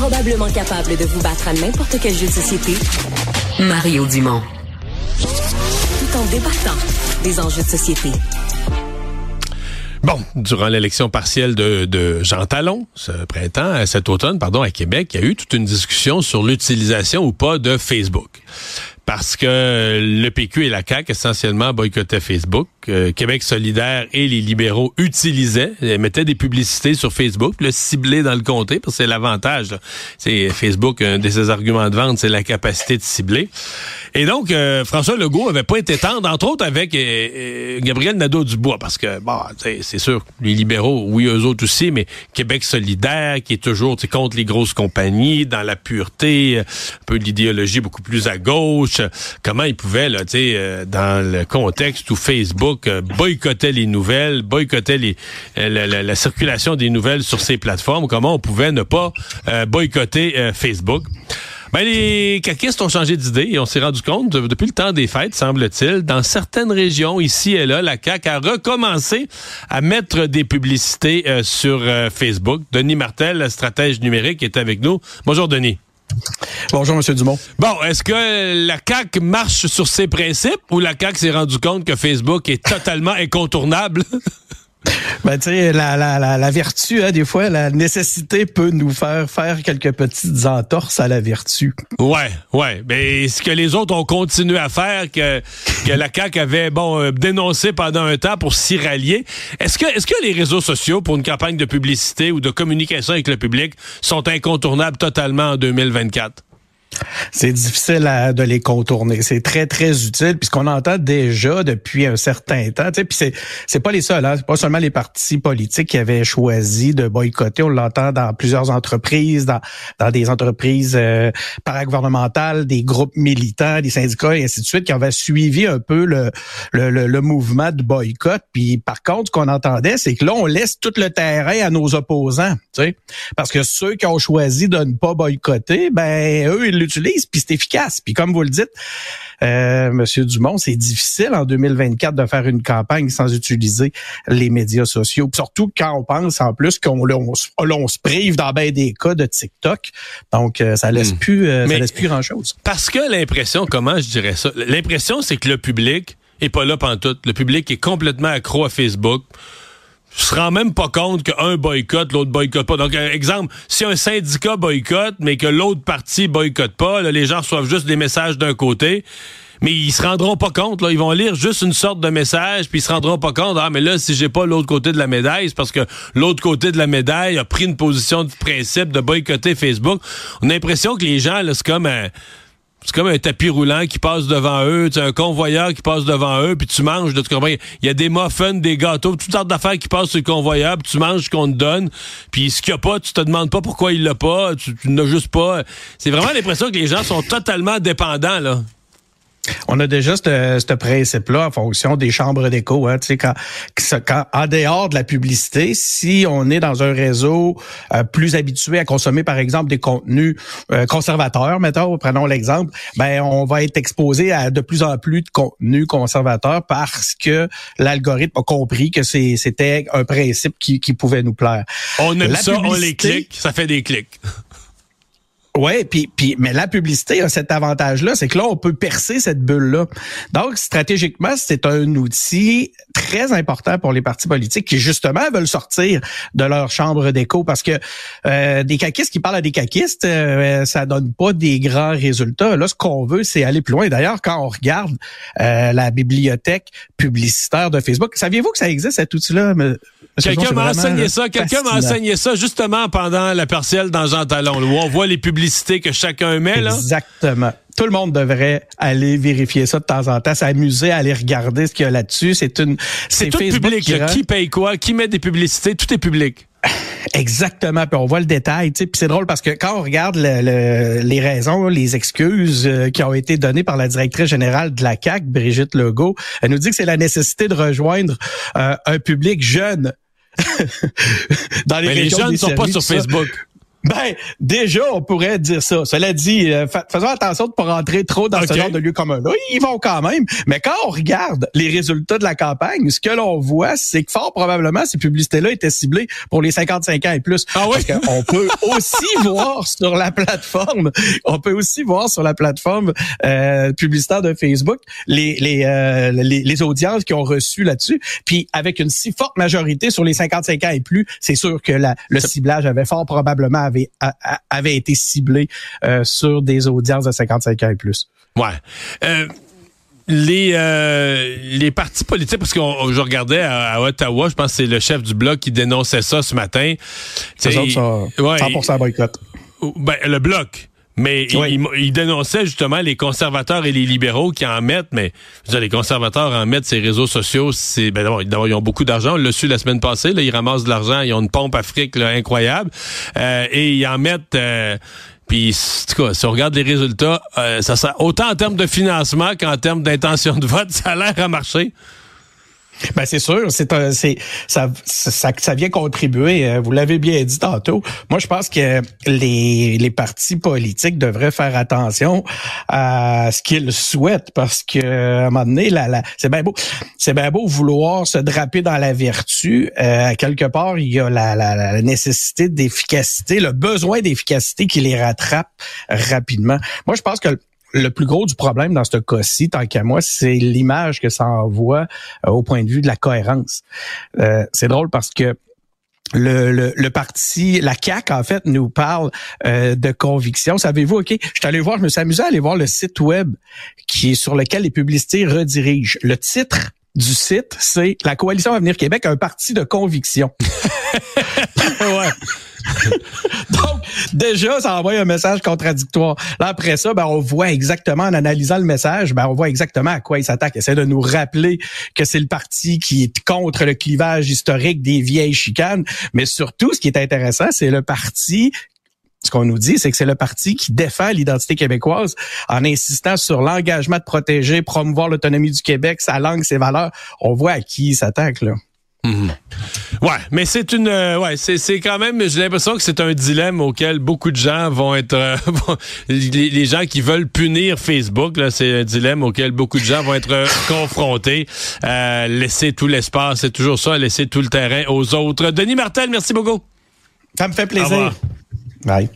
probablement capable de vous battre à n'importe quel jeu de société, Mario Dumont. Tout en débattant des enjeux de société. Bon, durant l'élection partielle de, de, Jean Talon, ce printemps, cet automne, pardon, à Québec, il y a eu toute une discussion sur l'utilisation ou pas de Facebook parce que le PQ et la CAQ essentiellement boycottaient Facebook. Euh, Québec solidaire et les libéraux utilisaient, mettaient des publicités sur Facebook, le cibler dans le comté, parce que c'est l'avantage. C'est Facebook, un de ses arguments de vente, c'est la capacité de cibler. Et donc, euh, François Legault avait pas été tendre, entre autres avec euh, Gabriel Nadeau-Dubois, parce que, bon, c'est sûr, les libéraux, oui, eux autres aussi, mais Québec solidaire, qui est toujours contre les grosses compagnies, dans la pureté, un peu d'idéologie beaucoup plus à gauche, comment ils pouvaient, là, euh, dans le contexte où Facebook euh, boycottait les nouvelles, boycottait euh, la, circulation des nouvelles sur ces plateformes, comment on pouvait ne pas boycotter Facebook? Ben, les caquistes ont changé d'idée et on s'est rendu compte, depuis le temps des fêtes, semble-t-il, dans certaines régions, ici et là, la CAQ a recommencé à mettre des publicités sur Facebook. Denis Martel, stratège numérique, est avec nous. Bonjour, Denis. Bonjour, M. Dumont. Bon, est-ce que la CAQ marche sur ses principes ou la CAQ s'est rendu compte que Facebook est totalement incontournable? Ben, tu sais, la, la, la, la, vertu, hein, des fois, la nécessité peut nous faire faire quelques petites entorses à la vertu. Ouais, ouais. Mais ce que les autres ont continué à faire, que, que la CAQ avait, bon, euh, dénoncé pendant un temps pour s'y rallier, est-ce que, est-ce que les réseaux sociaux, pour une campagne de publicité ou de communication avec le public, sont incontournables totalement en 2024? C'est difficile de les contourner. C'est très très utile puisqu'on entend déjà depuis un certain temps. Puis c'est c'est pas les seuls. Hein? C'est pas seulement les partis politiques qui avaient choisi de boycotter. On l'entend dans plusieurs entreprises, dans dans des entreprises euh, paragouvernementales, des groupes militants, des syndicats et ainsi de suite qui avaient suivi un peu le le, le, mouvement de boycott. Puis par contre, ce qu'on entendait, c'est que là on laisse tout le terrain à nos opposants. sais Parce que ceux qui ont choisi de ne pas boycotter, ben eux ils l'utilise, puis c'est efficace. Puis comme vous le dites, euh, Monsieur Dumont, c'est difficile en 2024 de faire une campagne sans utiliser les médias sociaux. surtout quand on pense en plus qu'on on, se prive dans bien des cas de TikTok. Donc euh, ça laisse hmm. plus euh, ça laisse plus grand chose. Parce que l'impression, comment je dirais ça? L'impression, c'est que le public est pas là tout. Le public est complètement accro à Facebook se rend même pas compte qu'un boycotte, l'autre boycotte pas. Donc, exemple, si un syndicat boycotte, mais que l'autre parti boycotte pas, les gens reçoivent juste des messages d'un côté, mais ils se rendront pas compte. Là. Ils vont lire juste une sorte de message, puis ils se rendront pas compte. Ah, mais là, si j'ai pas l'autre côté de la médaille, c'est parce que l'autre côté de la médaille a pris une position de principe de boycotter Facebook. On a l'impression que les gens, là, c'est comme un c'est comme un tapis roulant qui passe devant eux, un convoyeur qui passe devant eux, puis tu manges, de, comprends? Il y a des muffins, des gâteaux, toutes sortes d'affaires qui passent sur le convoyeur, puis tu manges ce qu'on te donne, puis ce qu'il n'y a pas, tu te demandes pas pourquoi il l'a pas, tu, tu n'as juste pas. C'est vraiment l'impression que les gens sont totalement dépendants, là. On a déjà ce principe-là en fonction des chambres d'écho. Hein, quand, quand, en dehors de la publicité, si on est dans un réseau euh, plus habitué à consommer, par exemple, des contenus euh, conservateurs, mettons, prenons l'exemple, ben on va être exposé à de plus en plus de contenus conservateurs parce que l'algorithme a compris que c'était un principe qui, qui pouvait nous plaire. On aime ça, on les clique, ça fait des clics. Ouais, puis puis mais la publicité a cet avantage-là, c'est que là on peut percer cette bulle-là. Donc stratégiquement, c'est un outil très important pour les partis politiques qui justement veulent sortir de leur chambre d'écho parce que euh, des caquistes qui parlent à des caquistes, euh, ça donne pas des grands résultats. Là, ce qu'on veut, c'est aller plus loin. D'ailleurs, quand on regarde euh, la bibliothèque publicitaire de Facebook, saviez-vous que ça existe cet outil-là Quelqu'un m'a enseigné ça. Quelqu'un m'a enseigné ça justement pendant la partielle dans Jean Talon, où on voit les publicités que chacun met. Là. Exactement. Tout le monde devrait aller vérifier ça de temps en temps, s'amuser à aller regarder ce qu'il y a là-dessus. C'est une, c'est tout public. Qui, qui paye quoi, qui met des publicités, tout est public. Exactement, puis on voit le détail, tu sais, puis c'est drôle parce que quand on regarde les raisons, les excuses euh, qui ont été données par la directrice générale de la CAC, Brigitte Legault, elle nous dit que c'est la nécessité de rejoindre euh, un public jeune dans les, Mais les jeunes ne sont pas sur Facebook. Ben, déjà, on pourrait dire ça. Cela dit, euh, faisons attention de ne pas rentrer trop dans ce genre de lieu commun. Là, ils vont quand même. Mais quand on regarde les résultats de la campagne, ce que l'on voit, c'est que fort probablement, ces publicités-là étaient ciblées pour les 55 ans et plus. Ah oui? Parce qu'on peut aussi voir sur la plateforme, on peut aussi voir sur la plateforme euh, publicitaire de Facebook les, les, euh, les, les, audiences qui ont reçu là-dessus. Puis avec une si forte majorité sur les 55 ans et plus, c'est sûr que la, le ciblage avait fort probablement avait, été ciblé euh, sur des audiences de 55 ans et plus. Ouais. Euh, les euh, les partis politiques parce que je regardais à, Ottawa, je pense que c'est le chef du bloc qui dénonçait ça ce matin. Les autres sont 100% boycott. Ben, le bloc. Mais il, dénonçait justement les conservateurs et les libéraux qui en mettent, mais je les conservateurs en mettent ces réseaux sociaux, c'est ben d'abord ils ont beaucoup d'argent, on l'a su la semaine passée, là, ils ramassent de l'argent, ils ont une pompe Afrique incroyable, euh, et ils en mettent euh, puis, en tout cas, si on regarde les résultats, euh, ça, ça autant en termes de financement qu'en termes d'intention de vote, ça a l'air à marcher. Ben c'est sûr, c'est c'est ça, ça, ça vient contribuer. Euh, vous l'avez bien dit tantôt. Moi, je pense que les les partis politiques devraient faire attention à ce qu'ils souhaitent parce que à un moment donné, la, la c'est bien beau, c'est bien beau vouloir se draper dans la vertu. Euh, quelque part, il y a la, la, la nécessité d'efficacité, le besoin d'efficacité qui les rattrape rapidement. Moi, je pense que le plus gros du problème dans ce cas-ci, tant qu'à moi, c'est l'image que ça envoie euh, au point de vue de la cohérence. Euh, c'est drôle parce que le, le, parti, la CAC en fait, nous parle euh, de conviction. Savez-vous, OK, je suis allé voir, je me suis amusé à aller voir le site web qui est sur lequel les publicités redirigent. Le titre du site, c'est La Coalition Avenir Québec, un parti de conviction. ouais. Donc, déjà, ça envoie un message contradictoire. Là, après ça, ben, on voit exactement, en analysant le message, ben, on voit exactement à quoi il s'attaque. Essaie de nous rappeler que c'est le parti qui est contre le clivage historique des vieilles chicanes. Mais surtout, ce qui est intéressant, c'est le parti ce qu'on nous dit, c'est que c'est le parti qui défend l'identité québécoise en insistant sur l'engagement de protéger, promouvoir l'autonomie du Québec, sa langue, ses valeurs. On voit à qui il s'attaque, là. Mhm. Ouais, mais c'est une, euh, ouais, c'est c'est quand même. J'ai l'impression que c'est un dilemme auquel beaucoup de gens vont être, euh, les, gens qui veulent punir Facebook, là, c'est un dilemme auquel beaucoup de gens vont être euh, confrontés. laisser tout l'espace, c'est toujours ça, laisser tout le terrain aux autres. Denis Martel, merci beaucoup. Ça me fait plaisir. Bye.